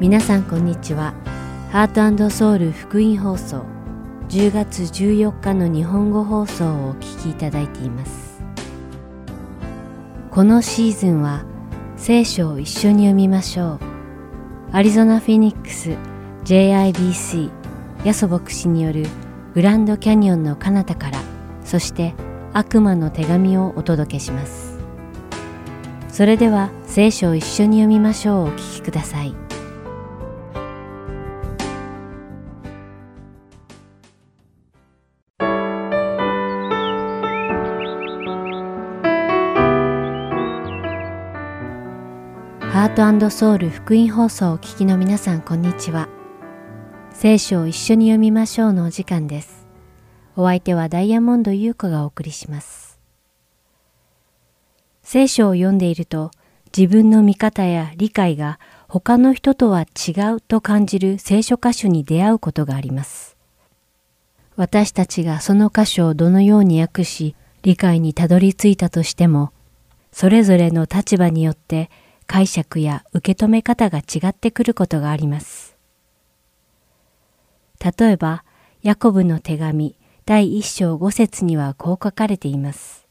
皆さんこんにちは。ハートソウル福音放送。10月14日の日本語放送をお聞きいただいています。このシーズンは聖書を一緒に読みましょう。アリゾナ・フィニックス JIBC ヤソ牧師によるグランドキャニオンの彼方からそして悪魔の手紙をお届けします。それでは聖書を一緒に読みましょうお聞きください。ハートソウル福音放送をお聞きの皆さんこんにちは。聖書を一緒に読みましょうのお時間です。お相手はダイヤモンド優子がお送りします。聖書を読んでいると自分の見方や理解が他の人とは違うと感じる聖書箇所に出会うことがあります。私たちがその箇所をどのように訳し理解にたどり着いたとしてもそれぞれの立場によって解釈や受け止め方が違ってくることがあります。例えば、ヤコブの手紙第一章五節にはこう書かれています。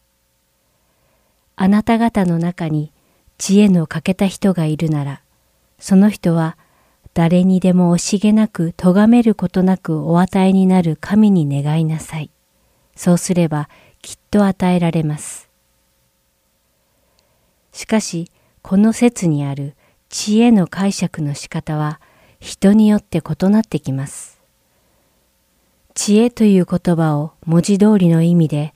あなた方の中に知恵の欠けた人がいるなら、その人は誰にでも惜しげなく咎めることなくお与えになる神に願いなさい。そうすればきっと与えられます。しかし、この説にある知恵の解釈の仕方は人によって異なってきます。知恵という言葉を文字通りの意味で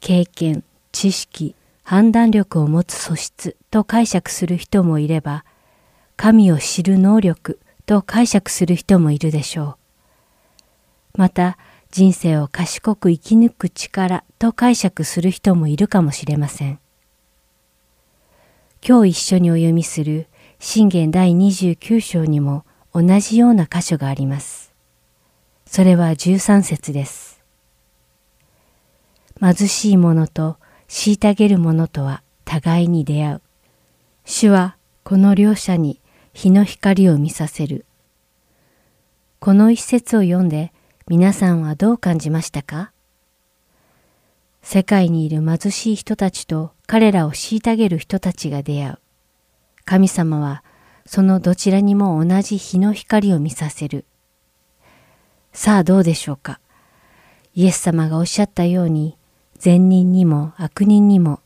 経験、知識、判断力を持つ素質と解釈する人もいれば、神を知る能力と解釈する人もいるでしょう。また、人生を賢く生き抜く力と解釈する人もいるかもしれません。今日一緒にお読みする信玄第29章にも同じような箇所があります。それは13節です。貧しい者と虐げる者とは互いに出会う。主はこの両者に日の光を見させる。この一節を読んで皆さんはどう感じましたか？世界にいる貧しい人たちと彼らを虐げる人たちが出会う。神様はそのどちらにも同じ日の光を見させる。さあどうでしょうか？イエス様がおっしゃったように、善人にも悪人にも、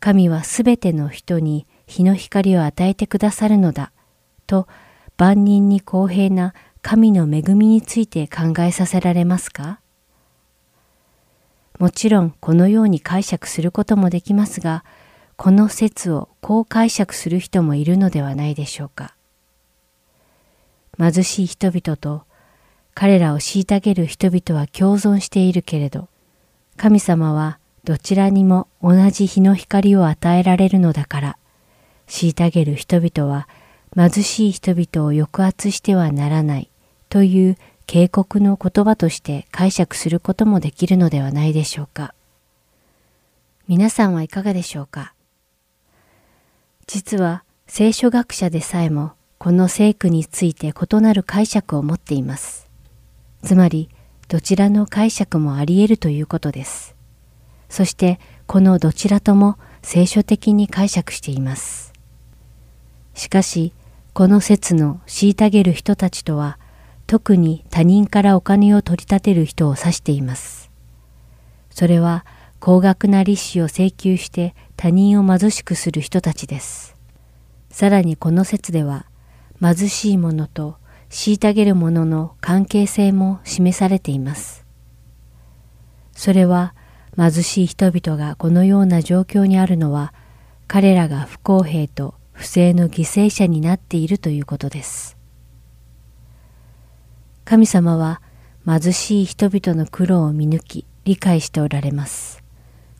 神はすべての人に日の光を与えてくださるのだ、と万人に公平な神の恵みについて考えさせられますか？もちろんこのように解釈することもできますが、この説をこう解釈する人もいるのではないでしょうか。貧しい人々と彼らを虐げる人々は共存しているけれど、神様はどちらにも同じ日の光を与えられるのだから、虐げる人々は貧しい人々を抑圧してはならないという警告の言葉として解釈することもできるのではないでしょうか。皆さんはいかがでしょうか実は聖書学者でさえもこの聖句について異なる解釈を持っています。つまりどちらの解釈もあり得るということです。そしてこのどちらとも聖書的に解釈しています。しかしこの説の虐げる人たちとは特に他人からお金を取り立てる人を指しています。それは高額な利子を請求して他人を貧しくする人たちです。さらにこの説では貧しい者と虐げる者の関係性も示されています。それは貧しい人々がこのような状況にあるのは彼らが不公平と不正の犠牲者になっているということです。神様は貧しい人々の苦労を見抜き理解しておられます。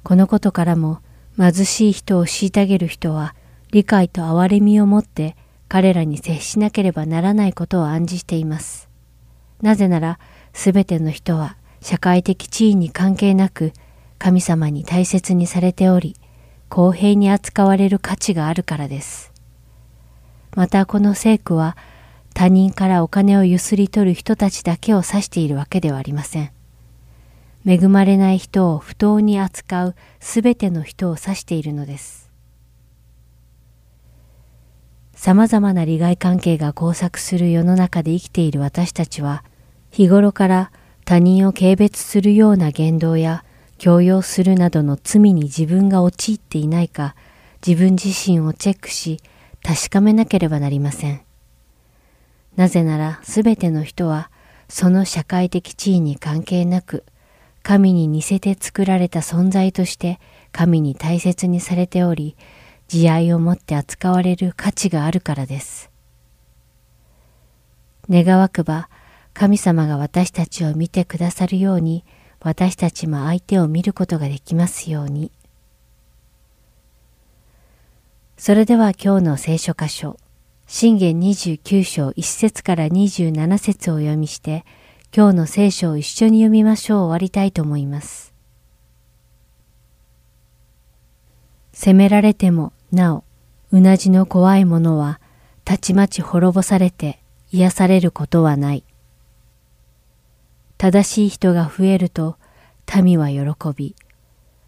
このことからも貧しい人を虐げる人は理解と憐れみを持って彼らに接しなければならないことを暗示しています。なぜならすべての人は社会的地位に関係なく神様に大切にされており公平に扱われる価値があるからです。またこの聖句は他人からお金をゆすり取る人たちだけを指しているわけではありません。恵まれない人を不当に扱うすべての人を指しているのです。様々な利害関係が交錯する世の中で生きている私たちは、日頃から他人を軽蔑するような言動や強要するなどの罪に自分が陥っていないか、自分自身をチェックし、確かめなければなりません。なぜならすべての人は、その社会的地位に関係なく、神に似せて作られた存在として神に大切にされており、慈愛をもって扱われる価値があるからです。願わくば、神様が私たちを見てくださるように、私たちも相手を見ることができますように。それでは今日の聖書箇所、信玄29章1節から27節を読みして、今日の聖書を一緒に読みましょう終わりたいと思います。責められてもなお、うなじの怖いものはたちまち滅ぼされて癒されることはない。正しい人が増えると民は喜び、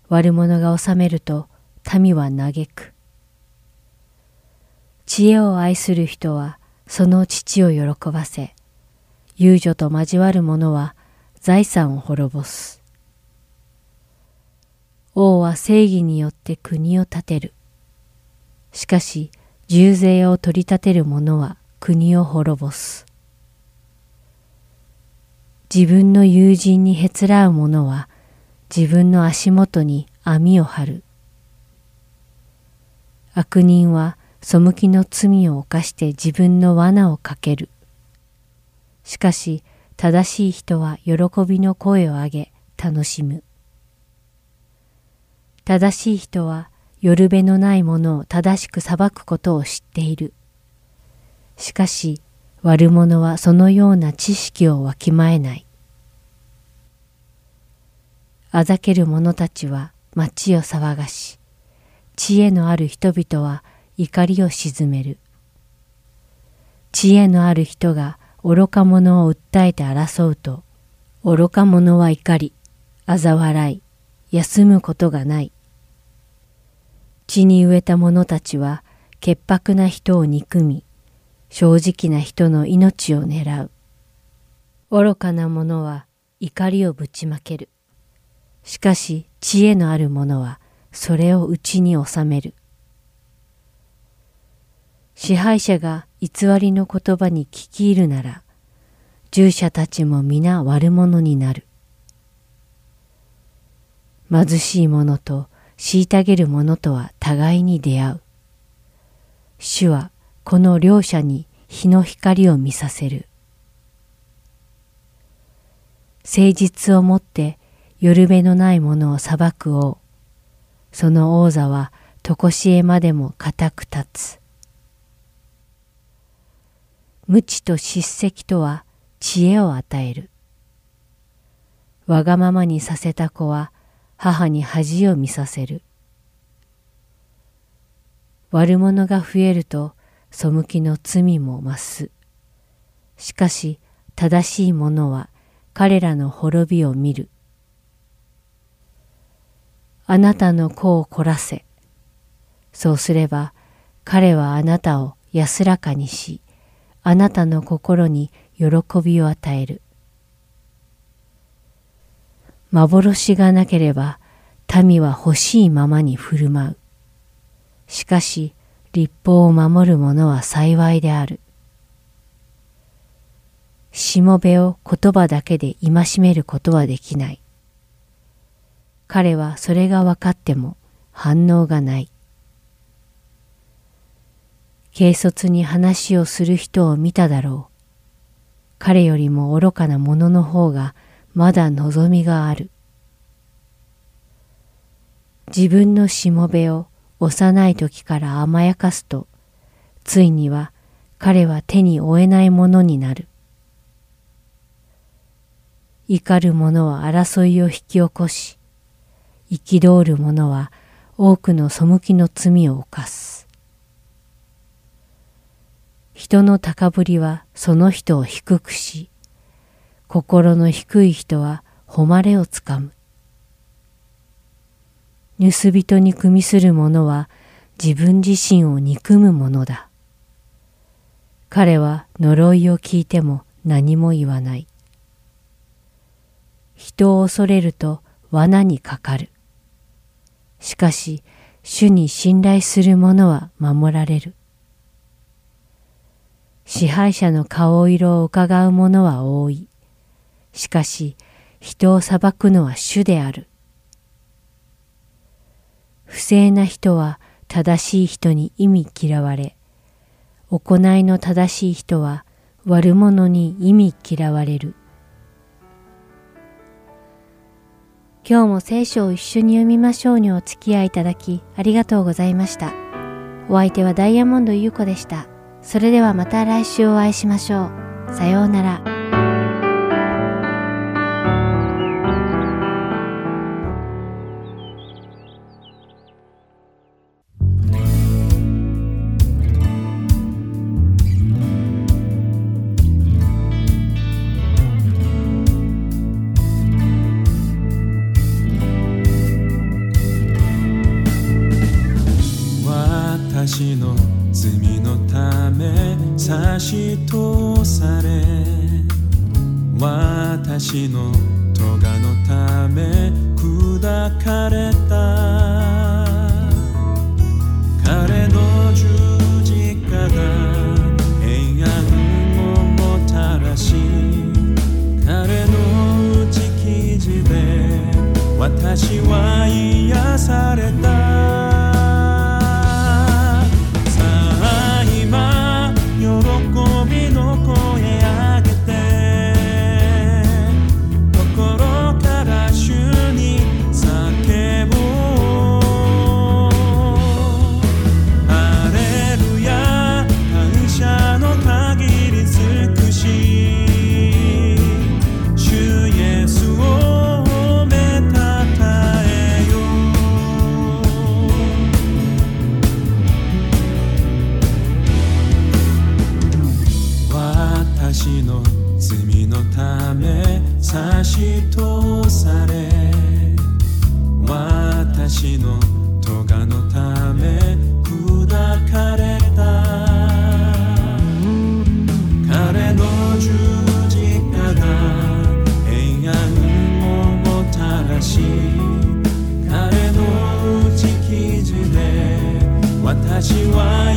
悪者が治めると民は嘆く。知恵を愛する人はその父を喜ばせ、遊女と交わる者は財産を滅ぼす。王は正義によって国を立てる。しかし、重税を取り立てる者は国を滅ぼす。自分の友人にへつらう者は自分の足元に網を張る。悪人は背きの罪を犯して自分の罠をかける。しかし正しい人は喜びの声を上げ楽しむ。正しい人はよるべのないものを正しく裁くことを知っている。しかし悪者はそのような知識をわきまえない。あざける者たちは町を騒がし、知恵のある人々は怒りを鎮める。知恵のある人が愚か者を訴えて争うと、愚か者は怒り、嘲笑い、休むことがない。地に植えた者たちは潔白な人を憎み、正直な人の命を狙う。愚かな者は怒りをぶちまける。しかし知恵のある者はそれを内に収める。支配者が偽りの言葉に聞き入るなら、従者たちも皆悪者になる。貧しい者と虐げる者とは互いに出会う。主はこの両者に日の光を見させる。誠実をもってよるべのないものを裁く王。その王座はとこしえまでも固く立つ。無知と叱責とは知恵を与える。わがままにさせた子は母に恥を見させる。悪者が増えると背きの罪も増す。しかし正しい者は彼らの滅びを見る。あなたの子を凝らせ。そうすれば彼はあなたを安らかにし、あなたの心に喜びを与える。幻がなければ民は欲しいままに振る舞う。しかし立法を守る者は幸いである。しもべを言葉だけで戒めることはできない。彼はそれが分かっても反応がない。軽率に話をする人を見ただろう。彼よりも愚かな者の方がまだ望みがある。自分のしもべを幼い時から甘やかすと、ついには彼は手に負えないものになる。怒る者は争いを引き起こし、憤る者は多くの背きの罪を犯す。人の高ぶりはその人を低くし、心の低い人は誉れをつかむ。盗人に組みする者は自分自身を憎むものだ。彼は呪いを聞いても何も言わない。人を恐れると罠にかかる。しかし、主に信頼する者は守られる。支配者の顔色を伺う者は多い。しかし、人を裁くのは主である。不正な人は正しい人に意味嫌われ、行いの正しい人は悪者に意味嫌われる。今日も聖書を一緒に読みましょうにお付き合いいただきありがとうございました。お相手はダイヤモンド優子でした。それではまた来週お会いしましょう。さようなら。私の咎のため砕かれた。彼の十字架が平安をもたらし彼の打ち記事で私は私の罪のため差し通され私の咎のため砕かれた。彼の十字架が平安をもたらし彼の打ち傷で私は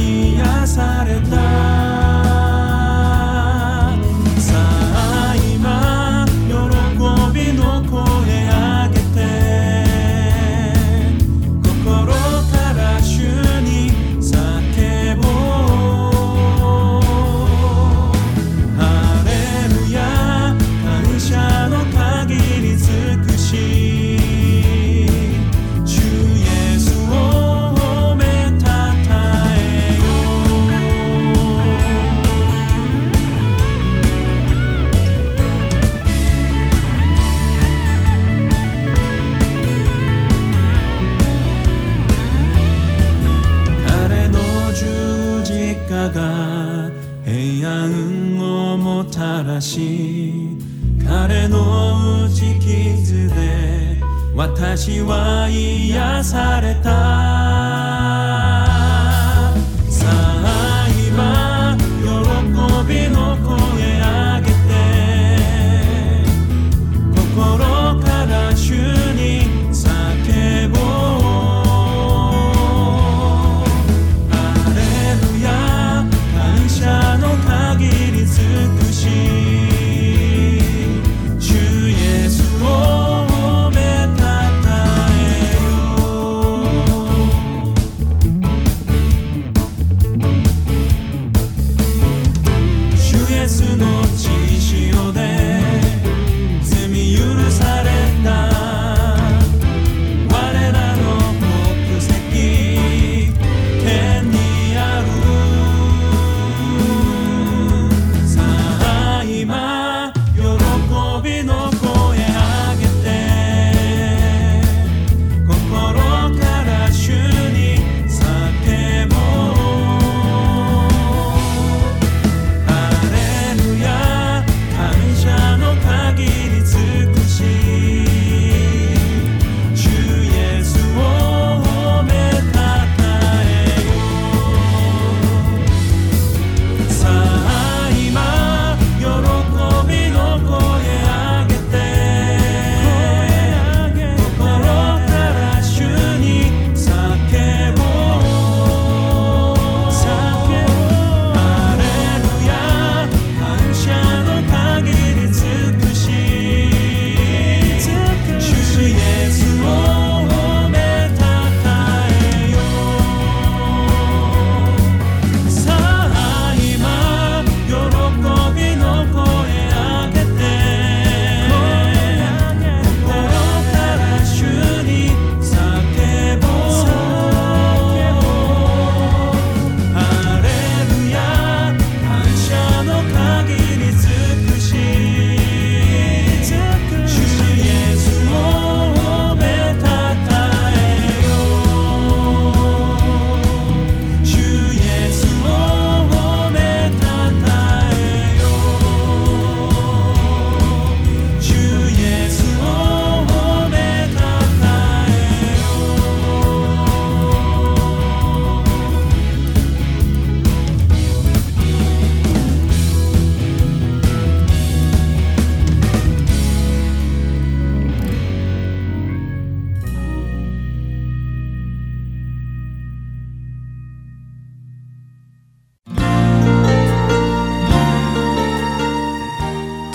私は癒された。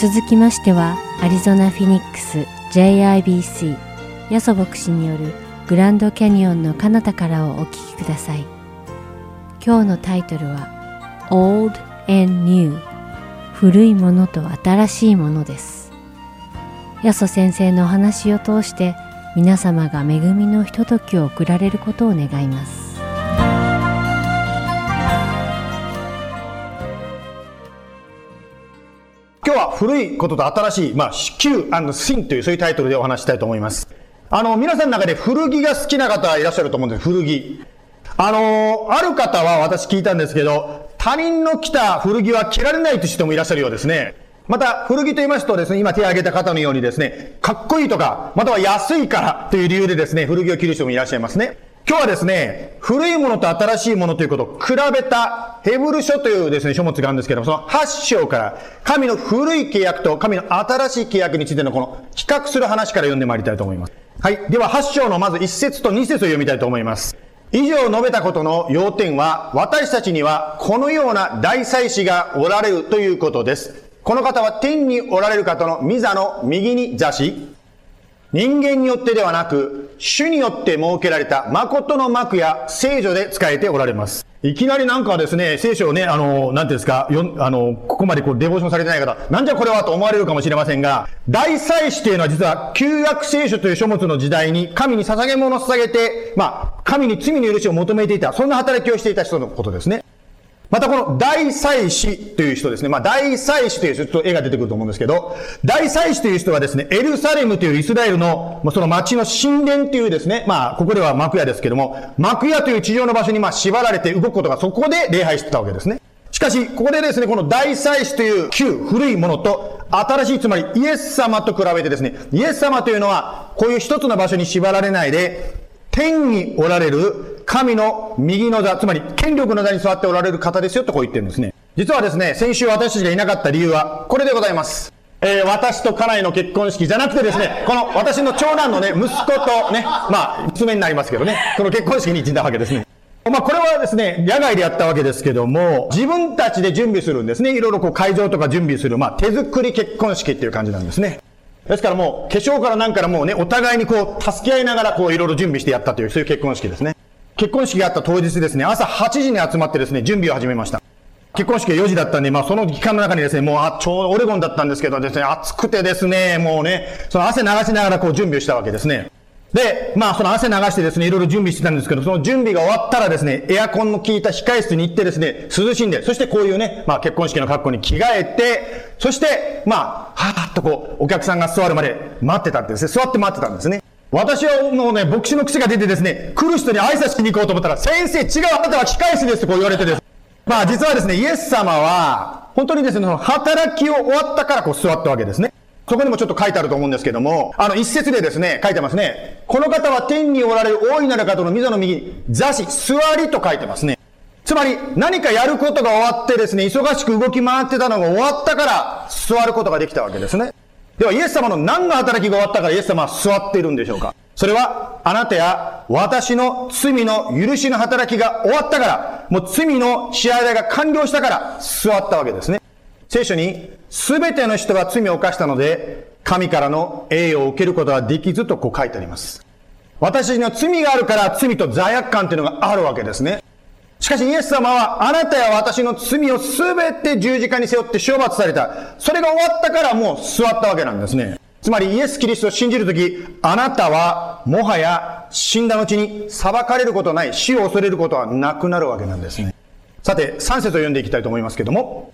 続きましては、アリゾナ・フィニックス JIBC ヤソ牧師によるグランドキャニオンの彼方からをお聞きください。今日のタイトルは Old and New 古いものと新しいものです。ヤソ先生のお話を通して皆様が恵みのひとときを送られることを願います。古いことと新しい、まあ、旧新というそういうタイトルでお話したいと思います。あの、皆さんの中で古着が好きな方いらっしゃると思うんです。古着。あの、ある方は私聞いたんですけど、他人の着た古着は着られないという人もいらっしゃるようですね。また、古着と言いますとですね、今手を挙げた方のようにですね、かっこいいとか、または安いからという理由でですね、古着を着る人もいらっしゃいますね。今日はですね、古いものと新しいものということを比べたヘブル書というですね、書物があるんですけども、その8章から神の古い契約と神の新しい契約についてのこの比較する話から読んでまいりたいと思います。はい。では8章のまず1節と2節を読みたいと思います。以上述べたことの要点は、私たちにはこのような大祭司がおられるということです。この方は天におられる方の御座の右に座し、人間によってではなく、主によって設けられた誠の幕や聖女で使えておられます。いきなりなんかですね、聖書をね、あの、なんていうんですか、よあの、ここまでこう、デボーションされてない方、なんじゃこれはと思われるかもしれませんが、大祭司というのは実は、旧約聖書という書物の時代に、神に捧げ物を捧げて、まあ、神に罪の許しを求めていた、そんな働きをしていた人のことですね。またこの大祭司という人ですね。まあ大祭司という人、ちょっと絵が出てくると思うんですけど、大祭司という人はですね、エルサレムというイスラエルの、まあその町の神殿というですね、まあここでは幕屋ですけども、幕屋という地上の場所にまあ縛られて動くことがそこで礼拝してたわけですね。しかし、ここでですね、この大祭司という旧、古いものと、新しい、つまりイエス様と比べてですね、イエス様というのは、こういう一つの場所に縛られないで、天におられる神の右の座、つまり権力の座に座っておられる方ですよとこう言ってるんですね。実はですね、先週私たちがいなかった理由はこれでございます。えー、私と家内の結婚式じゃなくてですね、この私の長男のね、息子とね、まあ、娘になりますけどね、この結婚式に行ったわけですね。まあ、これはですね、野外でやったわけですけども、自分たちで準備するんですね。いろいろこう会場とか準備する、まあ、手作り結婚式っていう感じなんですね。ですからもう、化粧からなんからもうね、お互いにこう、助け合いながらこう、いろいろ準備してやったという、そういう結婚式ですね。結婚式があった当日ですね、朝8時に集まってですね、準備を始めました。結婚式が4時だったんで、まあその期間の中にですね、もうあ、ちょうどオレゴンだったんですけどですね、暑くてですね、もうね、その汗流しながらこう準備をしたわけですね。で、まあその汗流してですね、いろいろ準備してたんですけど、その準備が終わったらですね、エアコンの効いた控室に行ってですね、涼しんで、そしてこういうね、まあ結婚式の格好に着替えて、そして、まあ、はーっとこう、お客さんが座るまで待ってたんですね。座って待ってたんですね。私はもうね、牧師の癖が出てですね、来る人に挨拶しに行こうと思ったら、先生違う、あなたは機械室ですとこう言われてです。まあ実はですね、イエス様は、本当にですね、働きを終わったからこう座ったわけですね。そこにもちょっと書いてあると思うんですけども、あの一節でですね、書いてますね。この方は天におられる大いなる方の溝の右に座し、座りと書いてますね。つまり何かやることが終わってですね、忙しく動き回ってたのが終わったから座ることができたわけですね。ではイエス様の何の働きが終わったからイエス様は座っているんでしょうか？それはあなたや私の罪の許しの働きが終わったから、もう罪の支払いが完了したから座ったわけですね。聖書に、すべての人が罪を犯したので、神からの栄誉を受けることができずとこう書いてあります。私たちには罪があるから罪と罪悪感というのがあるわけですね。しかしイエス様はあなたや私の罪をすべて十字架に背負って処罰された。それが終わったからもう座ったわけなんですね。つまりイエス・キリストを信じるとき、あなたはもはや死んだ後に裁かれることない、死を恐れることはなくなるわけなんですね。さて、3節を読んでいきたいと思いますけども、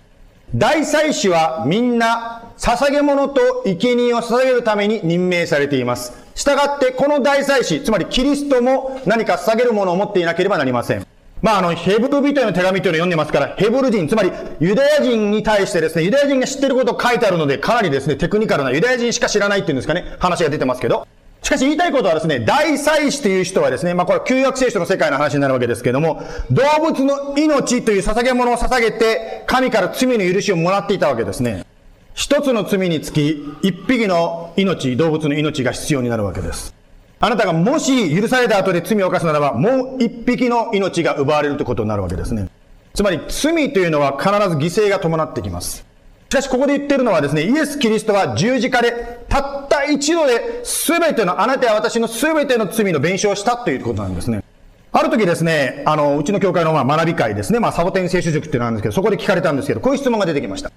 大祭司はみんな捧げ物と生贄を捧げるために任命されています。したがってこの大祭司、つまりキリストも何か捧げるものを持っていなければなりません。まあ、あの、ヘブル人への手紙というのを読んでますから、ヘブル人、つまりユダヤ人に対してですね、ユダヤ人が知ってることを書いてあるので、かなりですね、テクニカルなユダヤ人しか知らないっていうんですかね、話が出てますけど、しかし言いたいことはですね、大祭司という人はですね、まあこれは旧約聖書の世界の話になるわけですけども、動物の命という捧げ物を捧げて、神から罪の許しをもらっていたわけですね。一つの罪につき、一匹の命、動物の命が必要になるわけです。あなたがもし許された後で罪を犯すならば、もう一匹の命が奪われるということになるわけですね。つまり罪というのは必ず犠牲が伴ってきます。しかしここで言ってるのはですね、イエス・キリストは十字架でたった一度で全ての、あなたや私の全ての罪の弁償をしたということなんですね。ある時ですね、あの、うちの教会のまあ学び会ですね、まあサボテン聖書塾っていうのがあるんですけど、そこで聞かれたんですけど、こういう質問が出てきました。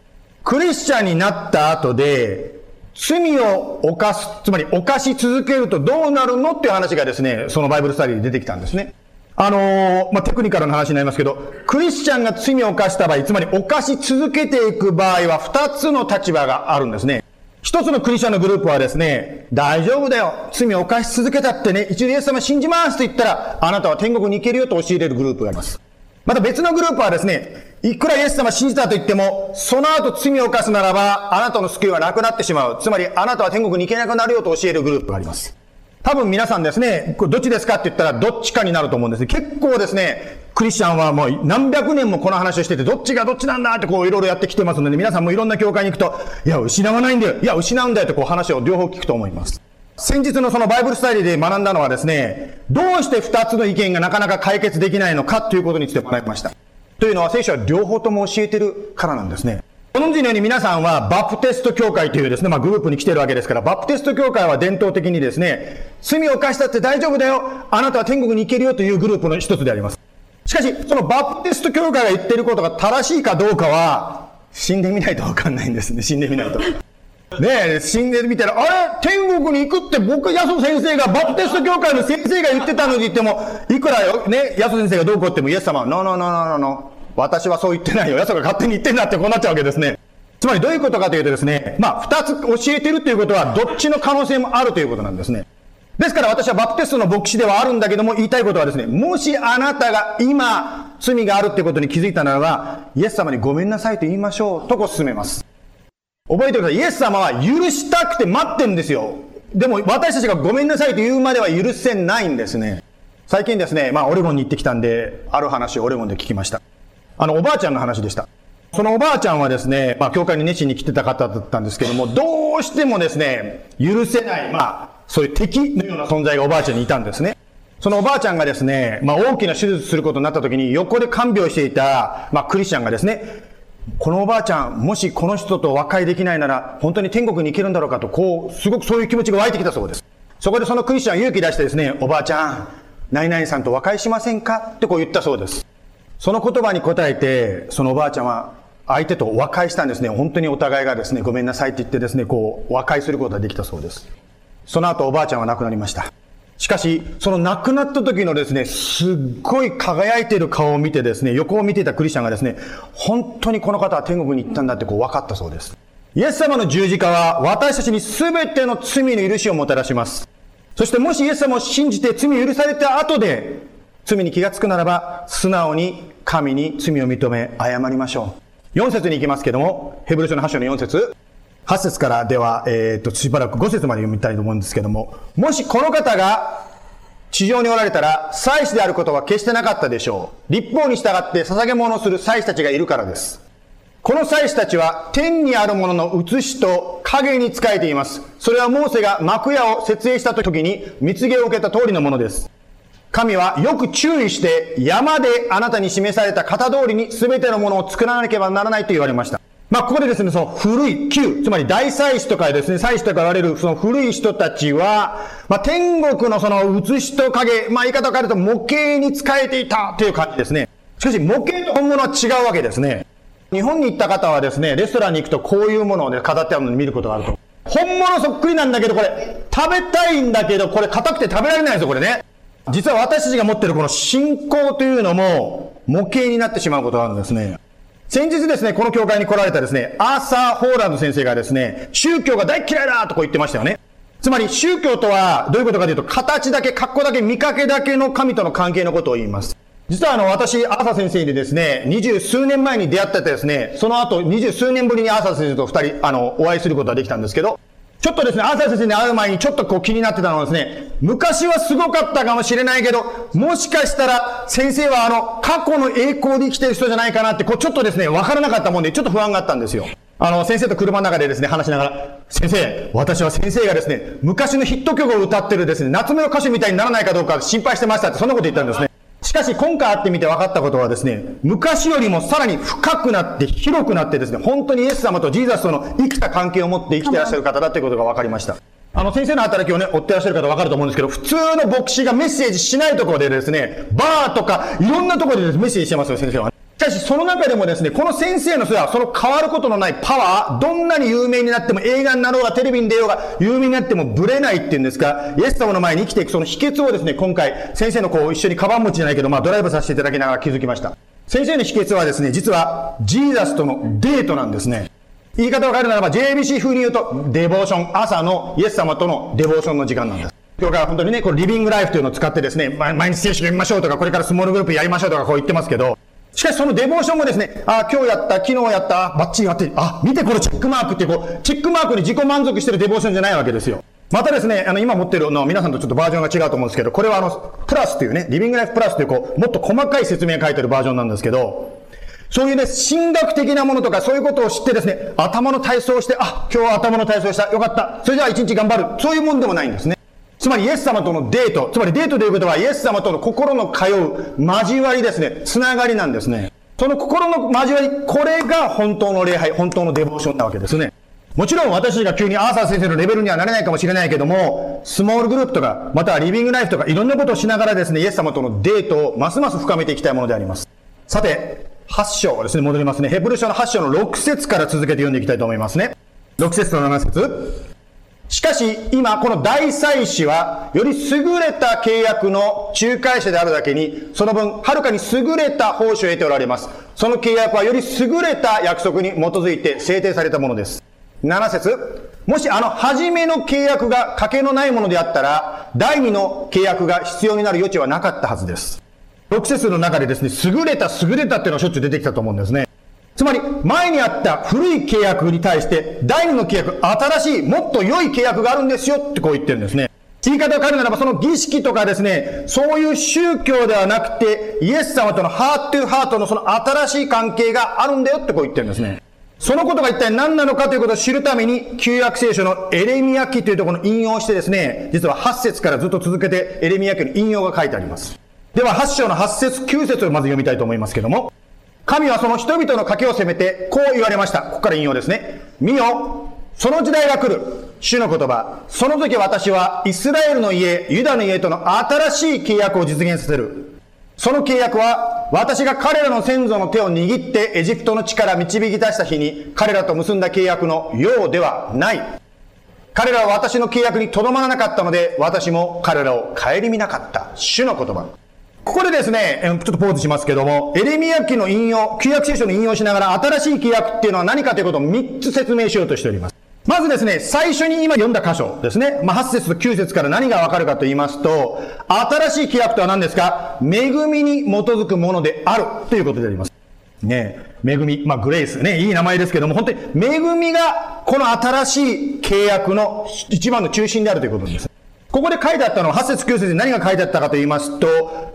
クリスチャンになった後で、罪を犯す、つまり犯し続けるとどうなるのっていう話がですね、そのバイブルスタディで出てきたんですね。あのー、まあ、テクニカルな話になりますけど、クリスチャンが罪を犯した場合、つまり犯し続けていく場合は二つの立場があるんですね。一つのクリスチャンのグループはですね、大丈夫だよ。罪を犯し続けたってね、一度イエス様信じますと言ったら、あなたは天国に行けるよと教えれるグループがあります。また別のグループはですね、いくらイエス様信じたと言っても、その後罪を犯すならば、あなたの救いはなくなってしまう。つまり、あなたは天国に行けなくなるよと教えるグループがあります。多分皆さんですね、これどっちですかって言ったらどっちかになると思うんです。結構ですね、クリスチャンはもう何百年もこの話をしてて、どっちがどっちなんだってこういろいろやってきてますので、皆さんもいろんな教会に行くと、いや、失わないんだよ。いや、失うんだよってこう話を両方聞くと思います。先日のそのバイブルスタイルで学んだのはですね、どうして二つの意見がなかなか解決できないのかということについて学びました。というのは聖書は両方とも教えてるからなんですね。ご存知のように皆さんはバプテスト教会というですね、まあグループに来てるわけですから、バプテスト教会は伝統的にですね、罪を犯したって大丈夫だよあなたは天国に行けるよというグループの一つであります。しかし、そのバプテスト教会が言ってることが正しいかどうかは、死んでみないとわかんないんですね。死んでみないと。ねえ、死んでるみたら、あれ？天国に行くって僕、ヤソ先生が、バプテスト教会の先生が言ってたのに言っても、いくらよ、ね、ヤソ先生がどうこうっても、イエス様は、ノーノーノーノーノーノー。私はそう言ってないよ。ヤソが勝手に言ってんだってこうなっちゃうわけですね。つまりどういうことかというとですね、まあ、二つ教えてるということは、どっちの可能性もあるということなんですね。ですから私はバプテストの牧師ではあるんだけども、言いたいことはですね、もしあなたが今、罪があるってことに気づいたならば、イエス様にごめんなさいと言いましょう、とこう進めます。覚えてください。イエス様は許したくて待ってんですよ。でも私たちがごめんなさいと言うまでは許せないんですね。最近ですね、まあオレゴンに行ってきたんで、ある話をオレゴンで聞きました。あの、おばあちゃんの話でした。そのおばあちゃんはですね、まあ、教会に熱心に来てた方だったんですけども、どうしてもですね、許せない、まあ、そういう敵のような存在がおばあちゃんにいたんですね。そのおばあちゃんがですね、まあ、大きな手術することになった時に、横で看病していた、まあ、クリスチャンがですね、このおばあちゃん、もしこの人と和解できないなら、本当に天国に行けるんだろうかと、こう、すごくそういう気持ちが湧いてきたそうです。そこでそのクリスチャン勇気出してですね、おばあちゃん、何々さんと和解しませんか？ってこう言ったそうです。その言葉に答えて、そのおばあちゃんは相手と和解したんですね。本当にお互いがですね、ごめんなさいって言ってですね、こう、和解することができたそうです。その後おばあちゃんは亡くなりました。しかし、その亡くなった時のですね、すっごい輝いている顔を見てですね、横を見ていたクリスチャンがですね、本当にこの方は天国に行ったんだってこう分かったそうです。イエス様の十字架は私たちに全ての罪の許しをもたらします。そしてもしイエス様を信じて罪を許された後で、罪に気がつくならば、素直に神に罪を認め謝りましょう。4節に行きますけども、ヘブル書の8章の4節8節からでは、えっ、と、しばらく5節まで読みたいと思うんですけども、もしこの方が地上におられたら、祭司であることは決してなかったでしょう。立法に従って捧げ物をする祭司たちがいるからです。この祭司たちは天にあるものの写しと影に仕えています。それはモーセが幕屋を設営した時に蜜毛を受けた通りのものです。神はよく注意して山であなたに示された型通りに全てのものを作らなければならないと言われました。まあ、ここでですね、その古い旧、つまり大祭司とかですね、祭司とか言われるその古い人たちは、まあ、天国のその写しと影、まあ、言い方を変えると模型に使えていたという感じですね。しかし、模型と本物は違うわけですね。日本に行った方はですね、レストランに行くとこういうものをね、飾ってあるのに見ることがあると。本物そっくりなんだけど、これ、食べたいんだけど、これ硬くて食べられないですよ、これね。実は私たちが持ってるこの信仰というのも模型になってしまうことがあるんですね。先日ですね、この教会に来られたですね、アーサー・ホーランド先生がですね、宗教が大嫌いだとこう言ってましたよね。つまり宗教とはどういうことかというと、形だけ、格好だけ、見かけだけの神との関係のことを言います。実はあの、私、アーサー先生にですね、二十数年前に出会っててですね、その後二十数年ぶりにアーサー先生と二人、あの、お会いすることができたんですけど、ちょっとですね、朝先生に会う前にちょっとこう気になってたのはですね、昔はすごかったかもしれないけど、もしかしたら先生はあの、過去の栄光で生きてる人じゃないかなって、こうちょっとですね、わからなかったもんで、ちょっと不安があったんですよ。あの、先生と車の中でですね、話しながら、先生、私は先生がですね、昔のヒット曲を歌ってるですね、夏目の歌手みたいにならないかどうか心配してましたって、そんなこと言ったんですね。しかし今回会ってみて分かったことはですね、昔よりもさらに深くなって広くなってですね、本当にイエス様とジーザスとの生きた関係を持って生きてらっしゃる方だということが分かりました。あの、先生の働きをね、追ってらっしゃる方分かると思うんですけど、普通の牧師がメッセージしないところでですね、バーとかいろんなところでメッセージしてますよ、先生は。しかし、その中でもですね、この先生のそれは、その変わることのないパワー、どんなに有名になっても、映画になろうが、テレビに出ようが、有名になってもブレないっていうんですか、イエス様の前に生きていくその秘訣をですね、今回、先生のこう、一緒にカバン持ちじゃないけど、まあ、ドライブさせていただきながら気づきました。先生の秘訣はですね、実は、ジーザスとのデートなんですね。言い方を変えるならば、JBC 風に言うと、デボーション、朝のイエス様とのデボーションの時間なんです。今日から本当にね、これリビングライフというのを使ってですね、毎日聖書読みましょうとか、これからスモールグループやりましょうとか、こう言ってますけど、しかしそのデボーションもですね、あ、今日やった、昨日やった、バッチリやって、あ、見てこのチェックマークって、こう、チェックマークに自己満足してるデボーションじゃないわけですよ。またですね、あの、今持ってるのは皆さんとちょっとバージョンが違うと思うんですけど、これはあの、プラスというね、リビングライフプラスという、こう、もっと細かい説明書いてるバージョンなんですけど、そういうね、神学的なものとかそういうことを知ってですね、頭の体操をして、あ、今日は頭の体操した、よかった。それじゃあ一日頑張る。そういうもんでもないんですね。つまりイエス様とのデート、つまりデートということはイエス様との心の通う交わりですね、つながりなんですね。その心の交わり、これが本当の礼拝、本当のデボーションなわけですね。もちろん私たちが急にアーサー先生のレベルにはなれないかもしれないけども、スモールグループとか、またはリビングライフとか、いろんなことをしながらですね、イエス様とのデートをますます深めていきたいものであります。さて、8章ですね、戻りますね。ヘブル書の8章の6節から続けて読んでいきたいと思いますね。6節と7節しかし、今、この大祭司は、より優れた契約の仲介者であるだけに、その分、はるかに優れた報酬を得ておられます。その契約はより優れた約束に基づいて制定されたものです。7節もしあの初めの契約が賭けのないものであったら、第二の契約が必要になる余地はなかったはずです。6節の中でですね、優れた優れたっていうのがしょっちゅう出てきたと思うんですね。つまり、前にあった古い契約に対して、第二の契約、新しい、もっと良い契約があるんですよってこう言ってるんですね。言い方を変えるならば、その儀式とかですね、そういう宗教ではなくて、イエス様とのハートゥーハートのその新しい関係があるんだよってこう言ってるんですね。そのことが一体何なのかということを知るために、旧約聖書のエレミヤ記というところの引用をしてですね、実は8節からずっと続けてエレミヤ記の引用が書いてあります。では8章の8節9節をまず読みたいと思いますけども、神はその人々の賭けを責めて、こう言われました。ここから引用ですね。見よ、その時代が来る。主の言葉。その時私はイスラエルの家、ユダの家との新しい契約を実現させる。その契約は、私が彼らの先祖の手を握ってエジプトの地から導き出した日に、彼らと結んだ契約のようではない。彼らは私の契約にとどまらなかったので、私も彼らを顧みなかった。主の言葉。ここでですね、ちょっとポーズしますけども、エレミヤ記の引用、旧約聖書の引用しながら、新しい契約っていうのは何かということを3つ説明しようとしております。まずですね、最初に今読んだ箇所ですね。まあ、8節と9節から何がわかるかと言いますと、新しい契約とは何ですか？恵みに基づくものであるということであります。ね、恵み、まあ、グレイスね、いい名前ですけども、本当に恵みがこの新しい契約の一番の中心であるということです。ここで書いてあったのは、8節9節に何が書いてあったかと言いますと、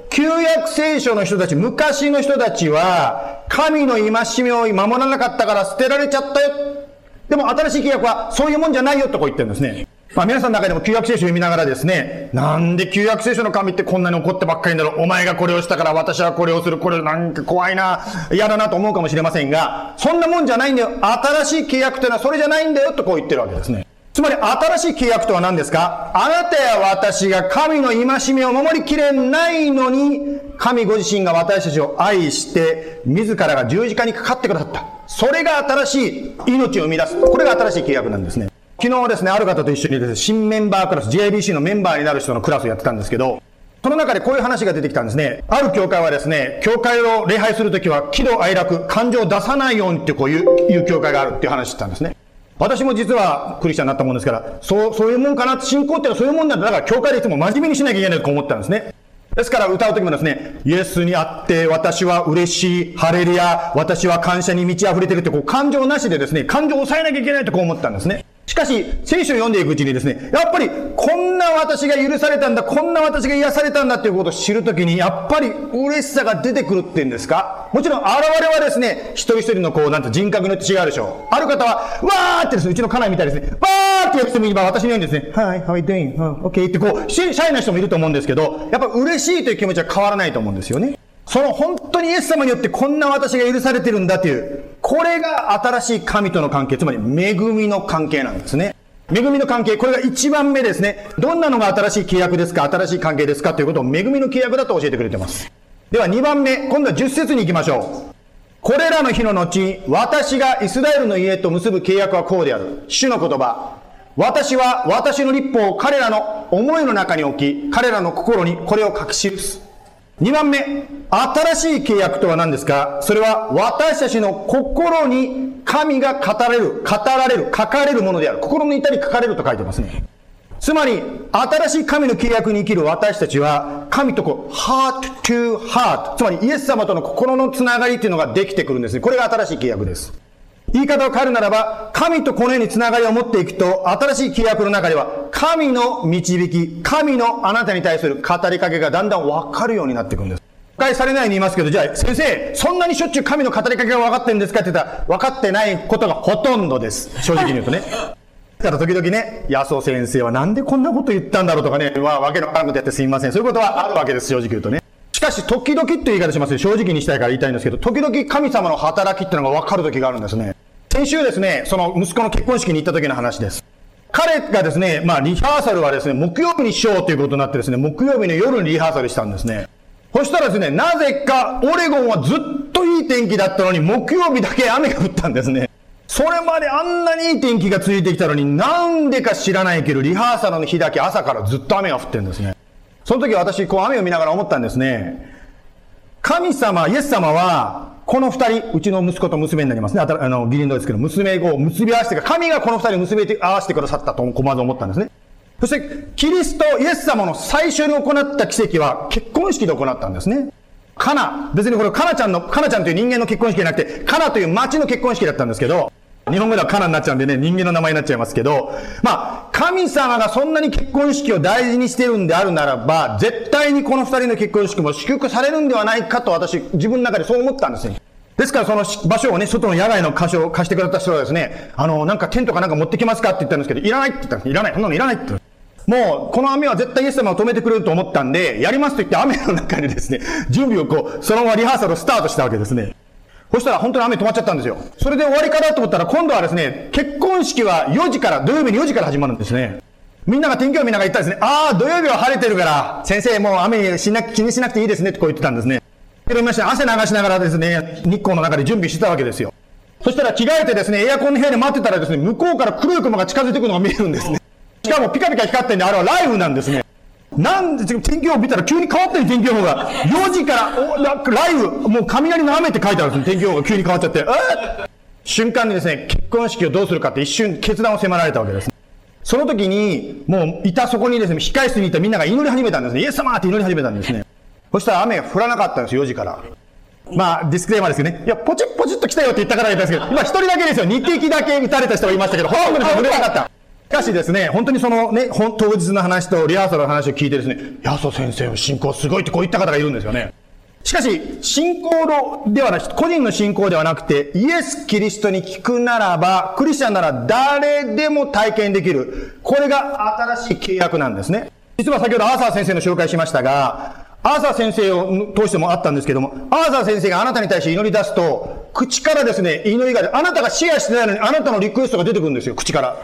旧約聖書の人たち、昔の人たちは、神の戒めを守らなかったから捨てられちゃったよ。でも新しい契約はそういうもんじゃないよとこう言ってるんですね。まあ皆さんの中でも旧約聖書を読みながらですね、なんで旧約聖書の神ってこんなに怒ってばっかりだろう。お前がこれをしたから私はこれをする。これなんか怖いな、嫌だなと思うかもしれませんが、そんなもんじゃないんだよ。新しい契約というのはそれじゃないんだよとこう言ってるわけですね。つまり新しい契約とは何ですか？あなたや私が神の戒めを守りきれないのに、神ご自身が私たちを愛して、自らが十字架にかかってくださった。それが新しい命を生み出す。これが新しい契約なんですね。昨日ですね、ある方と一緒にですね、新メンバークラス、JBC のメンバーになる人のクラスをやってたんですけど、その中でこういう話が出てきたんですね。ある教会はですね、教会を礼拝するときは喜怒哀楽、感情を出さないようにってこういういう教会があるっていう話してたんですね。私も実はクリスチャンになったもんですから、そう、そういうもんかな、信仰っていうのはそういうもんなんだ。だから教会でいつも真面目にしなきゃいけないと思ったんですね。ですから歌うときもですね、イエスに会って私は嬉しい、ハレルヤ、私は感謝に満ち溢れてるってこう感情なしでですね、感情を抑えなきゃいけないとこう思ったんですね。しかし、聖書を読んでいくうちにですね、やっぱり、こんな私が許されたんだ、こんな私が癒されたんだっていうことを知るときに、やっぱり嬉しさが出てくるっていうんですか？もちろん、現れはですね、一人一人のこう、なんと人格によって違うでしょう。ある方は、わーってですね、うちの家内みたいですね、わーってやる人もいれば、私のようにですね、はい、how are you doing? OK ってこう、シャイな人もいると思うんですけど、やっぱ嬉しいという気持ちは変わらないと思うんですよね。その本当にイエス様によってこんな私が許されてるんだという、これが新しい神との関係、つまり恵みの関係なんですね。恵みの関係、これが一番目ですね。どんなのが新しい契約ですか新しい関係ですかということを恵みの契約だと教えてくれてます。では2番目、今度は10節に行きましょう。これらの日の後、私がイスラエルの家と結ぶ契約はこうである。主の言葉。私は私の立法を彼らの思いの中に置き、彼らの心にこれを書き記す。2番目、新しい契約とは何ですか？それは私たちの心に神が語られる、語られる、書かれるものである。心の至り書かれると書いてますね。つまり、新しい神の契約に生きる私たちは、神とこう、heart to heart。つまり、イエス様との心のつながりっていうのができてくるんですね。これが新しい契約です。言い方を変えるならば、神とこのようにつながりを持っていくと、新しい契約の中では、神の導き、神のあなたに対する語りかけがだんだん分かるようになっていくんです。誤解されないように言いますけど、じゃあ、先生、そんなにしょっちゅう神の語りかけが分かってるんですかって言ったら、分かってないことがほとんどです。正直に言うとね。だから時々ね、安尾先生はなんでこんなこと言ったんだろうとかね、わ、わけのわからんことやってすみません。そういうことはあるわけです、正直言うとね。しかし、時々って言い方します正直にしたいから言いたいんですけど、時々神様の働きってのが分かる時があるんですね。先週ですね、その息子の結婚式に行った時の話です。彼がですね、まあ、リハーサルはですね、木曜日にしようということになってですね、木曜日の夜にリハーサルしたんですね。そしたらですね、なぜかオレゴンはずっといい天気だったのに、木曜日だけ雨が降ったんですね。それまであんなにいい天気が続いてきたのに、なんでか知らないけど、リハーサルの日だけ朝からずっと雨が降ってるんですね。その時私、こう雨を見ながら思ったんですね。神様、イエス様は、この二人、うちの息子と娘になりますね。あの、義理のですけど、娘を結び合わせて、神がこの二人を結び合わせてくださったと、まず思ったんですね。そして、キリスト、イエス様の最初に行った奇跡は、結婚式で行ったんですね。カナ、別にこれカナちゃんの、カナちゃんという人間の結婚式じゃなくて、カナという町の結婚式だったんですけど、日本語ではカナになっちゃうんでね、人間の名前になっちゃいますけど、まあ、神様がそんなに結婚式を大事にしてるんであるならば、絶対にこの二人の結婚式も祝福されるんではないかと私、自分の中でそう思ったんですね。ですからその場所をね、外の野外の箇所を貸してくれた人はですね、あの、なんかテントかなんか持ってきますかって言ったんですけど、いらないって言ったんです。いらない。そんなのいらないって。もう、この雨は絶対イエス様を止めてくれると思ったんで、やりますと言って雨の中にですね、準備をこう、そのままリハーサルをスタートしたわけですね。そしたら本当に雨止まっちゃったんですよ。それで終わりかなと思ったら、今度はですね、結婚式は4時から、土曜日に4時から始まるんですね。みんなが天気予報見ながら言ったんですね。ああ、土曜日は晴れてるから、先生もう雨しな気にしなくていいですねってこう言ってたんですね。けどまして汗流しながらですね、日光の中で準備してたわけですよ。そしたら着替えてですね、エアコンの部屋で待ってたらですね、向こうから黒い雲が近づいてくるのが見えるんですね。しかもピカピカ光ってんで、あれはライブなんですね。なんで、天気予報見たら急に変わったよ、天気予報が。4時からおライブ、もう雷の雨って書いてあるんです天気予報が急に変わっちゃって。え瞬間にですね、結婚式をどうするかって一瞬決断を迫られたわけです。その時に、もういたそこにですね、控室にいたみんなが祈り始めたんですね。イエス様って祈り始めたんですね。そしたら雨が降らなかったんですよ、4時から。まあ、ディスクレーマーですけどね。いや、ポチッポチッと来たよって言ったから言ったんですけど、今一人だけですよ。2滴だけ打たれた人がいましたけど、ほとんど濡れなかった。しかしですね、本当にそのね、当日の話とリハーサルの話を聞いてですね、ヤソ先生の信仰すごいってこう言った方がいるんですよね。しかし、信仰ではなく、個人の信仰ではなくて、イエス・キリストに聞くならば、クリスチャンなら誰でも体験できる。これが新しい契約なんですね。実は先ほどアーサー先生の紹介しましたが、アーサー先生を通してもあったんですけども、アーサー先生があなたに対して祈り出すと、口からですね、祈りが、あなたがシェアしてないのにあなたのリクエストが出てくるんですよ、口から。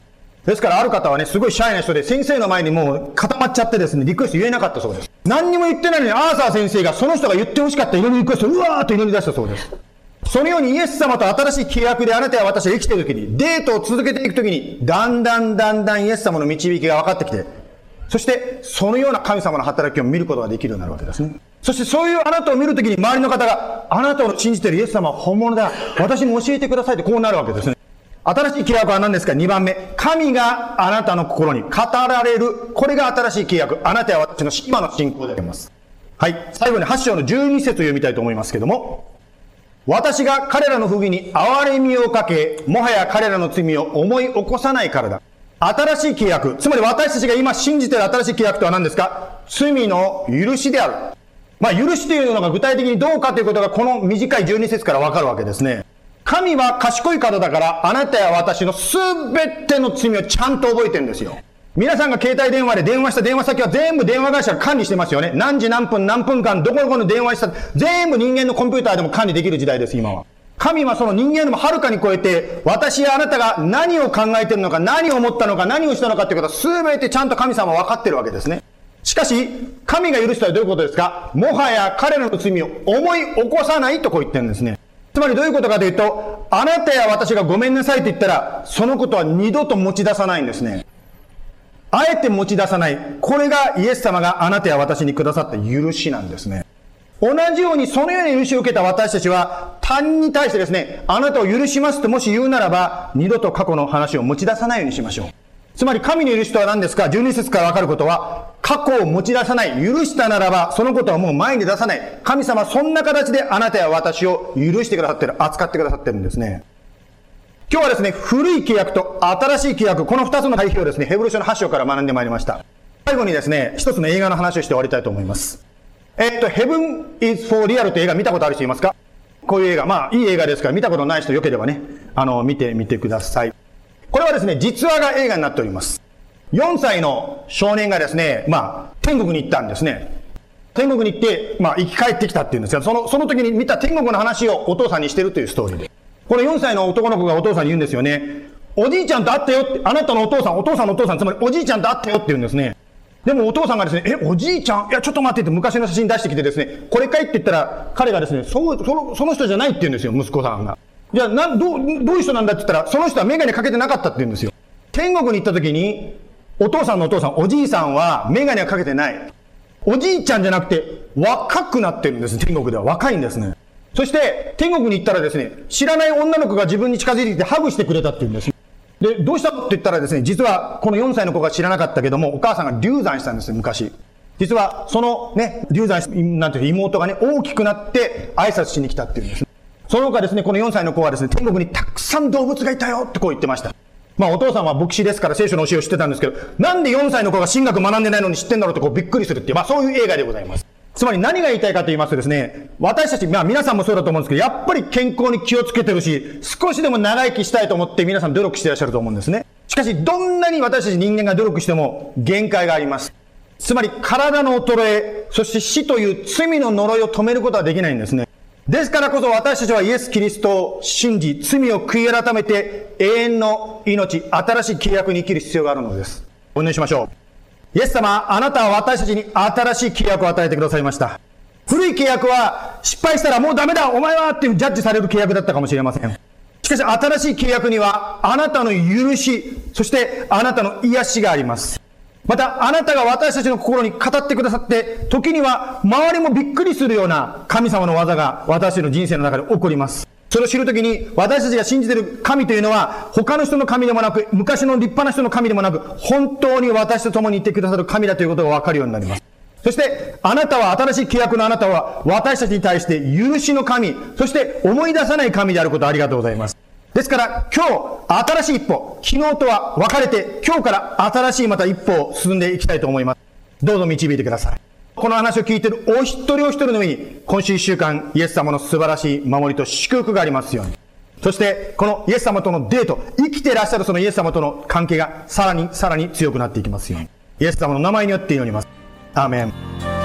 ですからある方はね、すごいシャイな人で、先生の前にもう固まっちゃってですね、リクエスト言えなかったそうです。何にも言ってないのに、アーサー先生がその人が言ってほしかった祈りリクエストをうわーっと祈り出したそうです。そのようにイエス様と新しい契約であなたや私が生きている時に、デートを続けていく時に、だんだんだんだんイエス様の導きが分かってきて、そして、そのような神様の働きを見ることができるようになるわけですね。そしてそういうあなたを見るときに周りの方が、あなたを信じているイエス様は本物だ。私に教えてくださいってこうなるわけですね。新しい契約は何ですか ?2 番目。神があなたの心に語られる。これが新しい契約。あなたや私の今の信仰であります。はい。最後に8章の12節を読みたいと思いますけども。私が彼らの不義に憐れみをかけ、もはや彼らの罪を思い起こさないからだ。新しい契約、つまり私たちが今信じている新しい契約とは何ですか？罪の許しである。まあ、許しというのが具体的にどうかということがこの短い12節からわかるわけですね。神は賢い方だから、あなたや私のすべての罪をちゃんと覚えてるんですよ。皆さんが携帯電話で電話した電話先は全部電話会社が管理してますよね。何時何分何分間どこどこの電話した、全部人間のコンピューターでも管理できる時代です、今は。神はその人間よりもはるかに超えて、私やあなたが何を考えてるのか、何を思ったのか、何をしたのかということは全てちゃんと神様は分かってるわけですね。しかし、神が許したらどういうことですか？もはや彼らの罪を思い起こさないとこう言ってるんですね。つまりどういうことかというと、あなたや私がごめんなさいと言ったら、そのことは二度と持ち出さないんですね。あえて持ち出さない。これがイエス様があなたや私にくださった許しなんですね。同じようにそのように許しを受けた私たちは他人に対してですね、あなたを許しますともし言うならば、二度と過去の話を持ち出さないようにしましょう。つまり神の許しとは何ですか ?12 節からわかることは、過去を持ち出さない。許したならば、そのことはもう前に出さない。神様そんな形であなたや私を許してくださってる、扱ってくださってるんですね。今日はですね、古い契約と新しい契約、この二つの対比をですね、ヘブル書の8章から学んでまいりました。最後にですね、一つの映画の話をして終わりたいと思います。えっと、Heaven is for Real という映画見たことある人いますか？こういう映画、まあ、いい映画ですから、見たことない人よければね、あの、見てみてください。これはですね、実話が映画になっております。4歳の少年がですね、まあ、天国に行ったんですね。天国に行って、まあ、生き返ってきたっていうんですが、その、その時に見た天国の話をお父さんにしてるというストーリーで。この4歳の男の子がお父さんに言うんですよね。おじいちゃんと会ったよって、あなたのお父さん、お父さんのお父さん、つまりおじいちゃんと会ったよって言うんですね。でもお父さんがですね、え、おじいちゃん？いや、ちょっと待ってって昔の写真出してきてですね、これかいって言ったら、彼がですね、そう、その、その人じゃないって言うんですよ、息子さんが。じゃあ、なん、どう、どういう人なんだって言ったら、その人はメガネかけてなかったって言うんですよ。天国に行った時に、お父さんのお父さん、おじいさんはメガネはかけてない。おじいちゃんじゃなくて、若くなってるんです、天国では。若いんですね。そして、天国に行ったらですね、知らない女の子が自分に近づいてきてハグしてくれたって言うんです。で、どうしたって言ったらですね、実はこの4歳の子が知らなかったけども、お母さんが流産したんですよ、昔。実は、そのね、流産、なんていう妹がね、大きくなって挨拶しに来たっていうんです。その他ですね、この4歳の子はですね、天国にたくさん動物がいたよってこう言ってました。まあお父さんは牧師ですから聖書の教えを知ってたんですけど、なんで4歳の子が神学学んでないのに知ってんだろうってこうびっくりするっていう、まあそういう映画でございます。つまり何が言いたいかと言いますとですね、私たち、まあ皆さんもそうだと思うんですけど、やっぱり健康に気をつけてるし、少しでも長生きしたいと思って皆さん努力してらっしゃると思うんですね。しかし、どんなに私たち人間が努力しても限界があります。つまり体の衰え、そして死という罪の呪いを止めることはできないんですね。ですからこそ私たちはイエス・キリストを信じ、罪を悔い改めて永遠の命、新しい契約に生きる必要があるのです。お祈りしましょう。イエス様、あなたは私たちに新しい契約を与えてくださいました。古い契約は失敗したらもうダメだお前はっていうジャッジされる契約だったかもしれません。しかし新しい契約にはあなたの許し、そしてあなたの癒しがあります。また、あなたが私たちの心に語ってくださって、時には周りもびっくりするような神様の技が私たちの人生の中で起こります。それを知るときに、私たちが信じている神というのは、他の人の神でもなく、昔の立派な人の神でもなく、本当に私と共にいてくださる神だということがわかるようになります。そして、あなたは、新しい契約のあなたは、私たちに対して許しの神、そして思い出さない神であることありがとうございます。ですから、今日、新しい一歩、昨日とは分かれて、今日から新しいまた一歩を進んでいきたいと思います。どうぞ導いてください。この話を聞いているお一人お一人の上に、今週一週間、イエス様の素晴らしい守りと祝福がありますように。そして、このイエス様とのデート、生きていらっしゃるそのイエス様との関係が、さらにさらに強くなっていきますように。イエス様の名前によって祈ります。アーメン。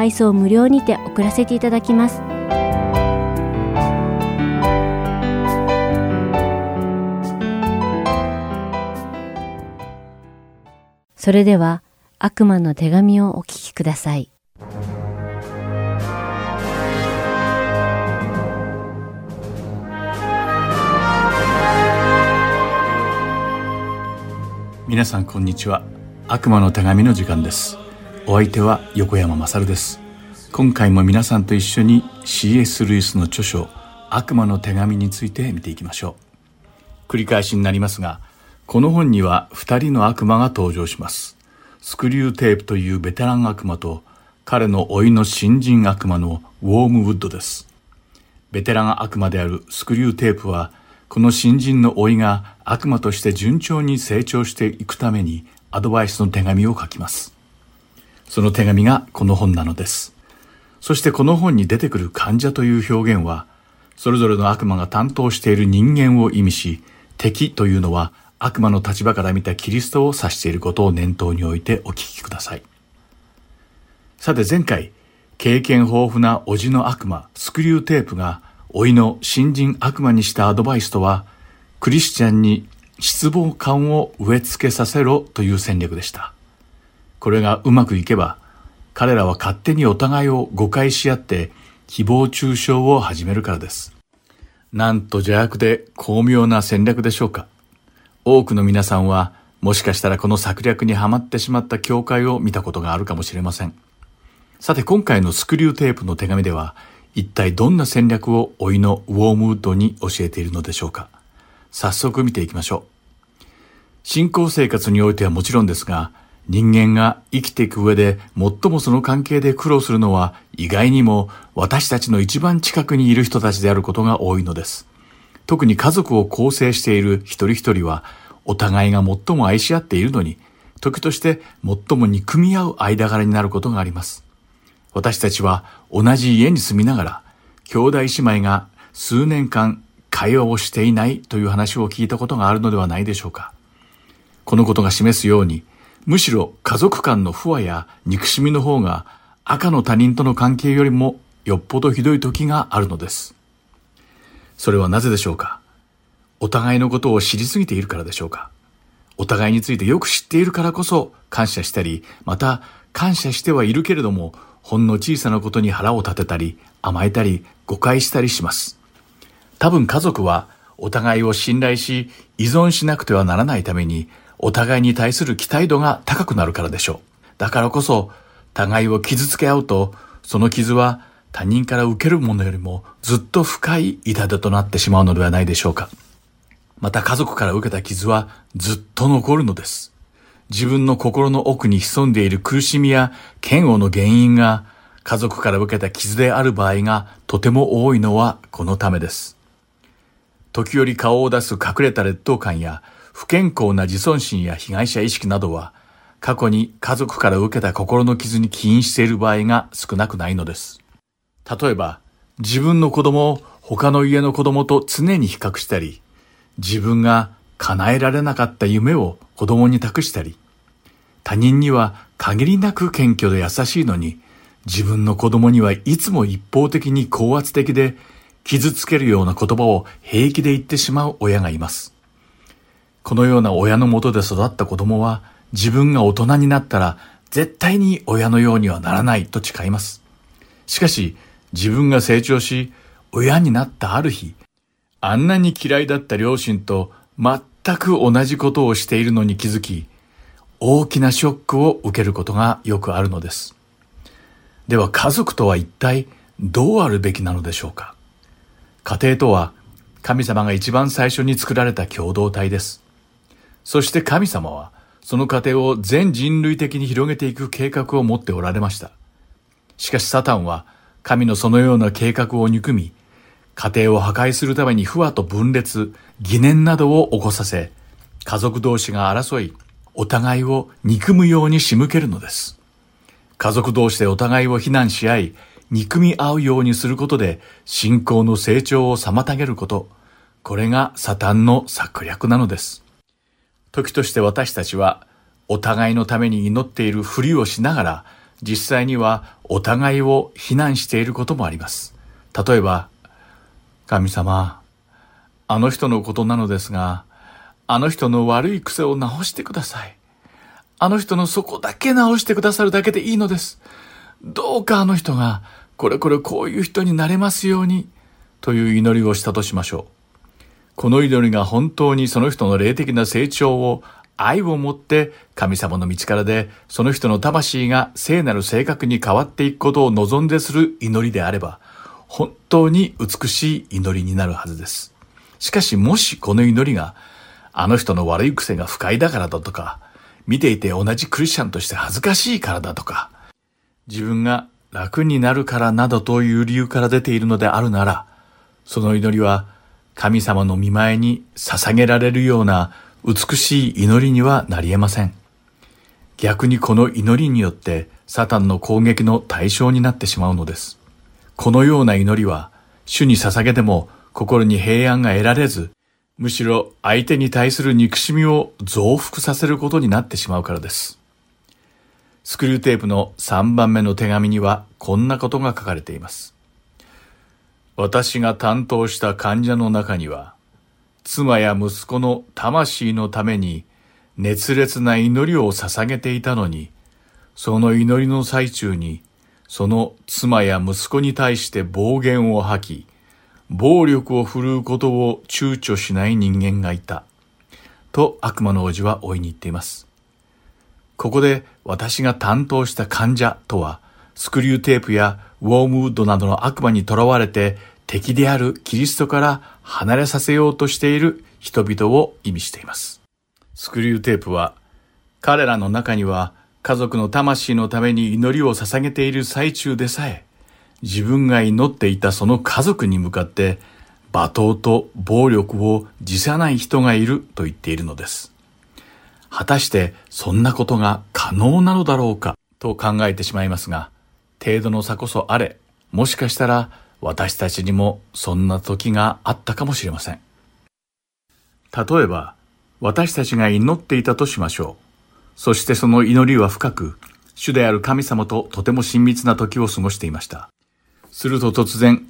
配送無料にて送らせていただきます。それでは悪魔の手紙をお聞きください。皆さんこんにちは。悪魔の手紙の時間です。お相手は横山まさるです今回も皆さんと一緒に C.S. ルイスの著書悪魔の手紙について見ていきましょう繰り返しになりますがこの本には二人の悪魔が登場しますスクリューテープというベテラン悪魔と彼の甥の新人悪魔のウォームウッドですベテラン悪魔であるスクリューテープはこの新人の老いが悪魔として順調に成長していくためにアドバイスの手紙を書きます。その手紙がこの本なのです。そしてこの本に出てくる患者という表現は、それぞれの悪魔が担当している人間を意味し、敵というのは悪魔の立場から見たキリストを指していることを念頭に置いてお聞きください。さて前回、経験豊富な叔父の悪魔、スクリューテープが老いの新人悪魔にしたアドバイスとは、クリスチャンに失望感を植え付けさせろという戦略でした。これがうまくいけば、彼らは勝手にお互いを誤解し合って誹謗中傷を始めるからです。なんと邪悪で巧妙な戦略でしょうか。多くの皆さんは、もしかしたらこの策略にはまってしまった教会を見たことがあるかもしれません。さて今回のスクリューテープの手紙では、一体どんな戦略を老いのウォームウッドに教えているのでしょうか早速見ていきましょう。信仰生活においてはもちろんですが、人間が生きていく上で最もその関係で苦労するのは意外にも私たちの一番近くにいる人たちであることが多いのです。特に家族を構成している一人一人はお互いが最も愛し合っているのに、時として最も憎み合う間柄になることがあります。私たちは同じ家に住みながら、兄弟姉妹が数年間会話をしていないという話を聞いたことがあるのではないでしょうか。このことが示すように、むしろ家族間の不和や憎しみの方が赤の他人との関係よりもよっぽどひどい時があるのです。それはなぜでしょうか？お互いのことを知りすぎているからでしょうか？お互いについてよく知っているからこそ感謝したり、また感謝してはいるけれどもほんの小さなことに腹を立てたり、甘えたり、誤解したりします。多分家族はお互いを信頼し、依存しなくてはならないために、お互いに対する期待度が高くなるからでしょう。だからこそ、互いを傷つけ合うと、その傷は他人から受けるものよりもずっと深い痛手となってしまうのではないでしょうか。また家族から受けた傷はずっと残るのです。自分の心の奥に潜んでいる苦しみや嫌悪の原因が家族から受けた傷である場合がとても多いのはこのためです。時折顔を出す隠れた劣等感や不健康な自尊心や被害者意識などは過去に家族から受けた心の傷に起因している場合が少なくないのです。例えば自分の子供を他の家の子供と常に比較したり自分が叶えられなかった夢を子供に託したり、他人には限りなく謙虚で優しいのに、自分の子供にはいつも一方的に高圧的で傷つけるような言葉を平気で言ってしまう親がいます。このような親のもとで育った子供は自分が大人になったら絶対に親のようにはならないと誓います。しかし自分が成長し親になったある日、あんなに嫌いだった両親と全く同じことをしているのに気づき、大きなショックを受けることがよくあるのです。では家族とは一体どうあるべきなのでしょうか家庭とは神様が一番最初に作られた共同体です。そして神様はその家庭を全人類的に広げていく計画を持っておられました。しかしサタンは神のそのような計画を憎み、家庭を破壊するために不和と分裂、疑念などを起こさせ、家族同士が争い、お互いを憎むように仕向けるのです。家族同士でお互いを非難し合い、憎み合うようにすることで信仰の成長を妨げること、これがサタンの策略なのです。時として私たちはお互いのために祈っているふりをしながら実際にはお互いを非難していることもあります。例えば、神様、あの人のことなのですが、あの人の悪い癖を直してください。あの人のそこだけ直してくださるだけでいいのです。どうかあの人が、これこれこういう人になれますように、という祈りをしたとしましょう。この祈りが本当にその人の霊的な成長を愛を持って神様の道からでその人の魂が聖なる性格に変わっていくことを望んでする祈りであれば本当に美しい祈りになるはずです。しかしもしこの祈りがあの人の悪い癖が不快だからだとか見ていて同じクリスチャンとして恥ずかしいからだとか自分が楽になるからなどという理由から出ているのであるならその祈りは神様の見前に捧げられるような美しい祈りにはなり得ません。逆にこの祈りによってサタンの攻撃の対象になってしまうのです。このような祈りは主に捧げても心に平安が得られず、むしろ相手に対する憎しみを増幅させることになってしまうからです。スクリューテープの3番目の手紙にはこんなことが書かれています。私が担当した患者の中には、妻や息子の魂のために熱烈な祈りを捧げていたのに、その祈りの最中に、その妻や息子に対して暴言を吐き、暴力を振るうことを躊躇しない人間がいた。と悪魔の王子は追いに言っています。ここで私が担当した患者とは、スクリューテープやウォームウッドなどの悪魔に囚われて敵であるキリストから離れさせようとしている人々を意味しています。スクリューテープは彼らの中には家族の魂のために祈りを捧げている最中でさえ自分が祈っていたその家族に向かって罵倒と暴力を辞さない人がいると言っているのです。果たしてそんなことが可能なのだろうかと考えてしまいますが、程度の差こそあれ、もしかしたら私たちにもそんな時があったかもしれません。例えば、私たちが祈っていたとしましょう。そしてその祈りは深く、主である神様ととても親密な時を過ごしていました。すると突然、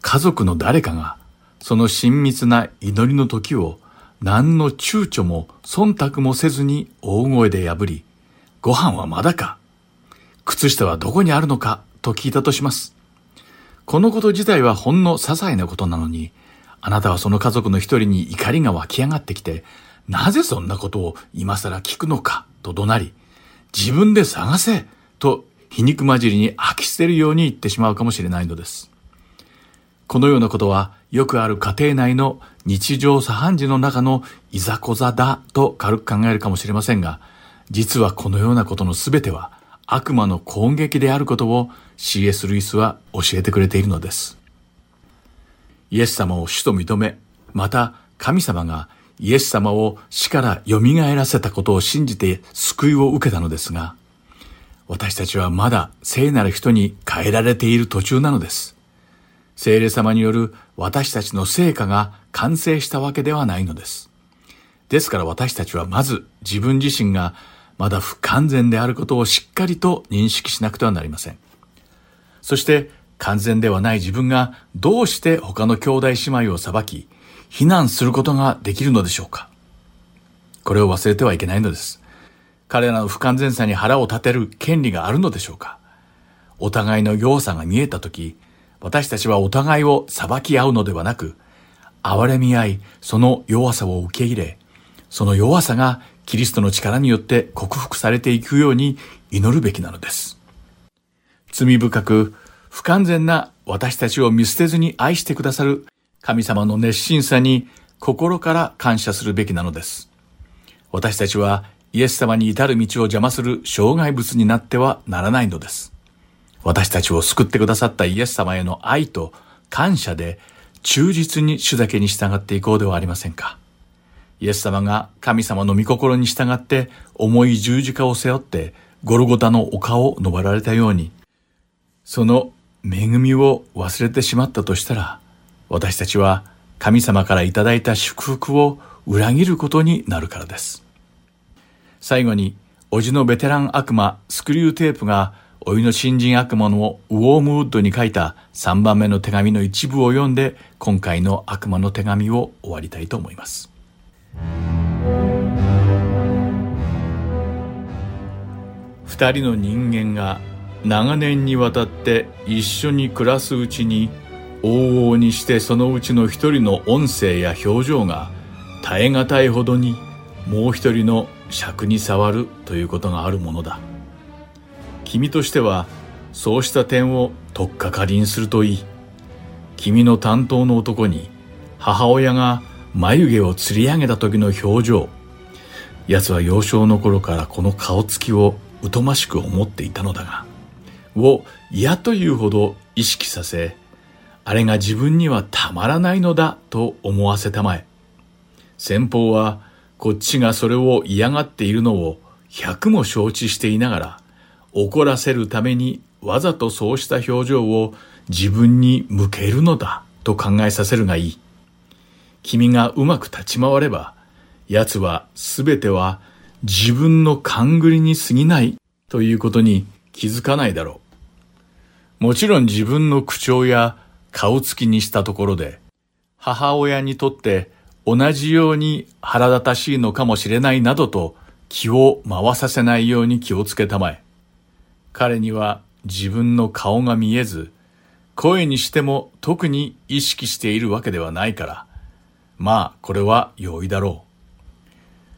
家族の誰かが、その親密な祈りの時を何の躊躇も忖度もせずに大声で破り、ご飯はまだか靴下はどこにあるのかと聞いたとします。このこと自体はほんの些細なことなのに、あなたはその家族の一人に怒りが湧き上がってきて、なぜそんなことを今更聞くのかと怒鳴り、自分で探せと皮肉混じりに飽き捨てるように言ってしまうかもしれないのです。このようなことはよくある家庭内の日常茶飯事の中のいざこざだと軽く考えるかもしれませんが、実はこのようなことのすべては悪魔の攻撃であることを C.S. ルイスは教えてくれているのです。イエス様を主と認め、また神様がイエス様を死から蘇らせたことを信じて救いを受けたのですが、私たちはまだ聖なる人に変えられている途中なのです。聖霊様による私たちの成果が完成したわけではないのです。ですから私たちはまず自分自身がまだ不完全であることをしっかりと認識しなくてはなりません。そして完全ではない自分がどうして他の兄弟姉妹を裁き、非難することができるのでしょうかこれを忘れてはいけないのです。彼らの不完全さに腹を立てる権利があるのでしょうかお互いの弱さが見えたとき、私たちはお互いを裁き合うのではなく、憐れみ合い、その弱さを受け入れ、その弱さがキリストの力によって克服されていくように祈るべきなのです。罪深く不完全な私たちを見捨てずに愛してくださる神様の熱心さに心から感謝するべきなのです。私たちはイエス様に至る道を邪魔する障害物になってはならないのです。私たちを救ってくださったイエス様への愛と感謝で忠実に主だけに従っていこうではありませんか。イエス様が神様の御心に従って重い十字架を背負ってゴルゴタの丘を登られたように、その恵みを忘れてしまったとしたら、私たちは神様からいただいた祝福を裏切ることになるからです。最後に、おじのベテラン悪魔スクリューテープがおいの新人悪魔のウォームウッドに書いた3番目の手紙の一部を読んで今回の悪魔の手紙を終わりたいと思います。二人の人間が長年にわたって一緒に暮らすうちに往々にしてそのうちの一人の音声や表情が耐え難いほどにもう一人の尺に触るということがあるものだ。君としてはそうした点を取っかかりにするといい。君の担当の男に母親が眉毛を吊り上げた時の表情奴は幼少の頃からこの顔つきを疎ましく思っていたのだがを嫌というほど意識させあれが自分にはたまらないのだと思わせたまえ先方はこっちがそれを嫌がっているのを百も承知していながら怒らせるためにわざとそうした表情を自分に向けるのだと考えさせるがいい。君がうまく立ち回れば、奴はすべては自分の勘繰りに過ぎないということに気づかないだろう。もちろん自分の口調や顔つきにしたところで、母親にとって同じように腹立たしいのかもしれないなどと気を回させないように気をつけたまえ。彼には自分の顔が見えず、声にしても特に意識しているわけではないから、まあこれは容易だろう。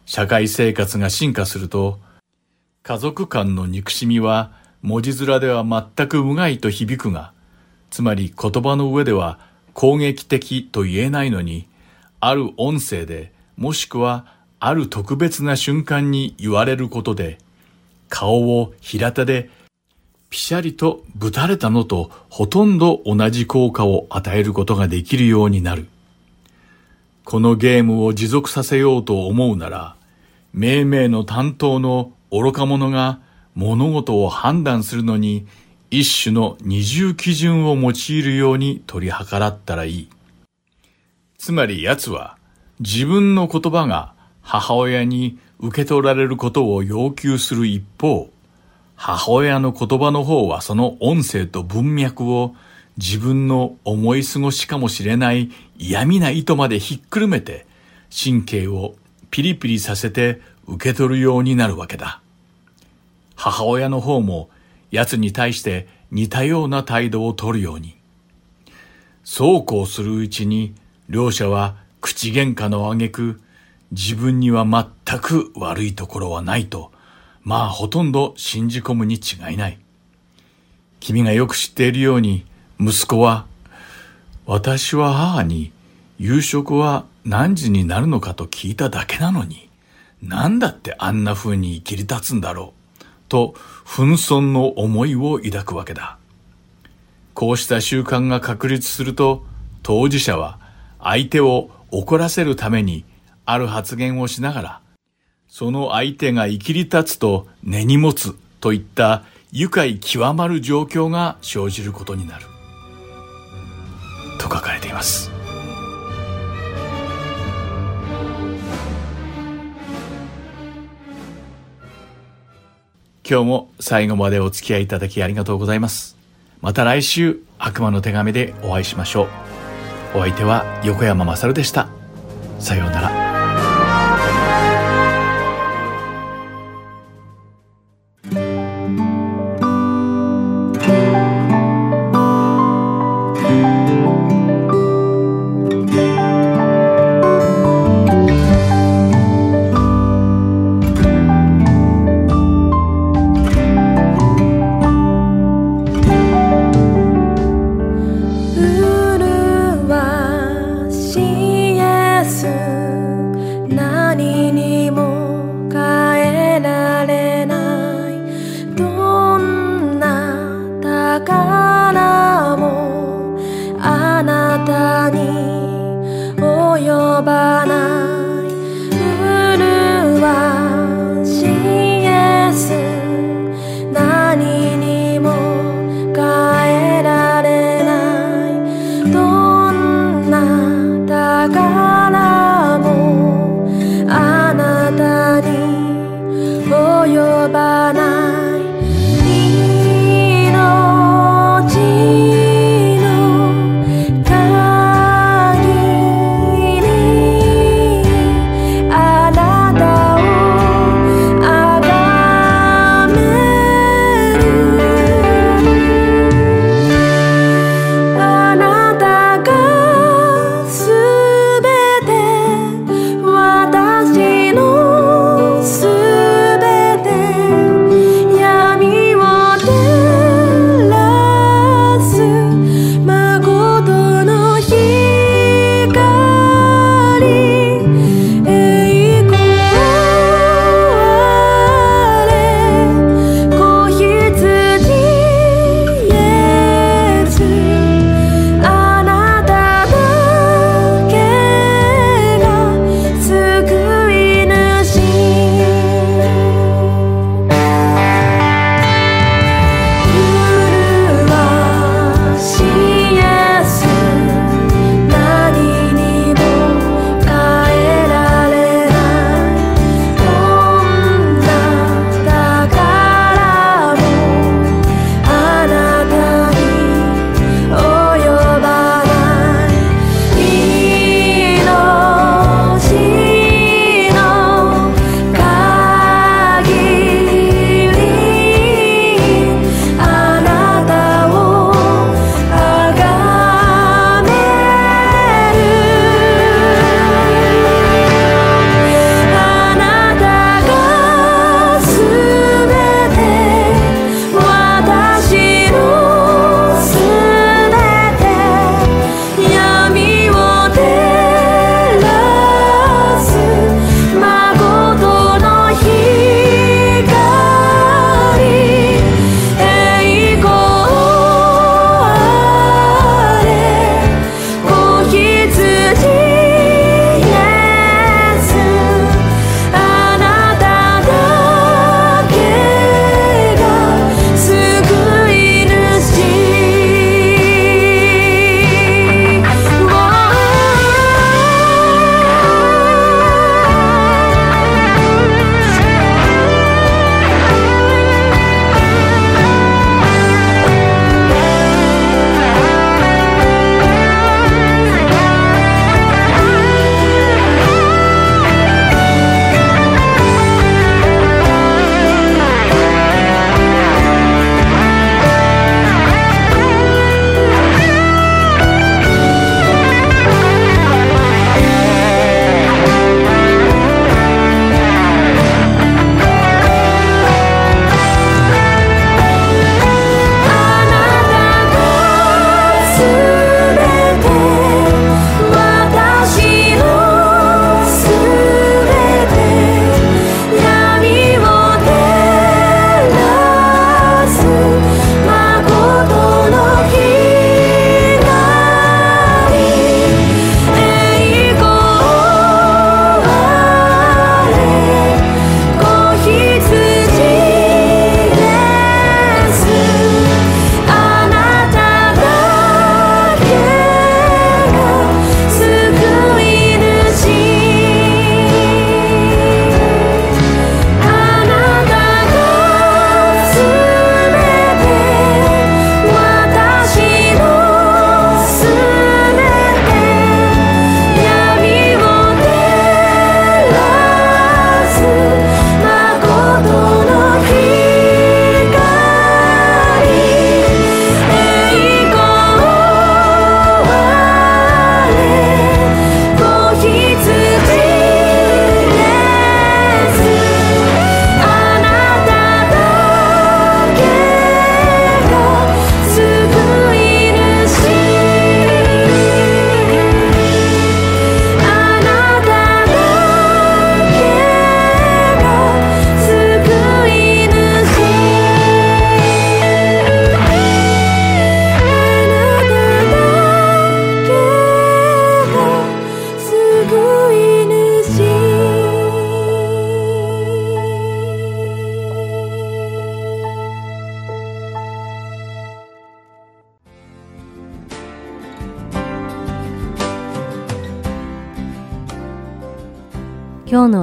社会生活が進化すると、家族間の憎しみは文字面では全く無害と響くが、つまり言葉の上では攻撃的と言えないのに、ある音声で、もしくはある特別な瞬間に言われることで、顔を平手でピシャリとぶたれたのとほとんど同じ効果を与えることができるようになる。このゲームを持続させようと思うなら、命名の担当の愚か者が物事を判断するのに一種の二重基準を用いるように取り計らったらいい。つまり奴は自分の言葉が母親に受け取られることを要求する一方、母親の言葉の方はその音声と文脈を自分の思い過ごしかもしれない嫌味な意図までひっくるめて神経をピリピリさせて受け取るようになるわけだ。母親の方も奴に対して似たような態度を取るように。そうこうするうちに両者は口喧嘩の挙句自分には全く悪いところはないとまあほとんど信じ込むに違いない。君がよく知っているように、息子は、私は母に夕食は何時になるのかと聞いただけなのに、なんだってあんな風に切り立つんだろう、と紛争の思いを抱くわけだ。こうした習慣が確立すると、当事者は相手を怒らせるためにある発言をしながら、その相手が生きり立つと根に持つといった愉快極まる状況が生じることになる。と書かれています。今日も最後までお付き合いいただきありがとうございます。また来週悪魔の手紙でお会いしましょう。お相手は横山まさるでした。さようなら。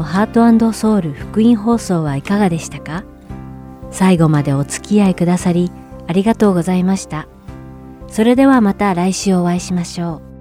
のハートソウル福音放送はいかがでしたか？最後までお付き合いくださりありがとうございました。それではまた来週お会いしましょう。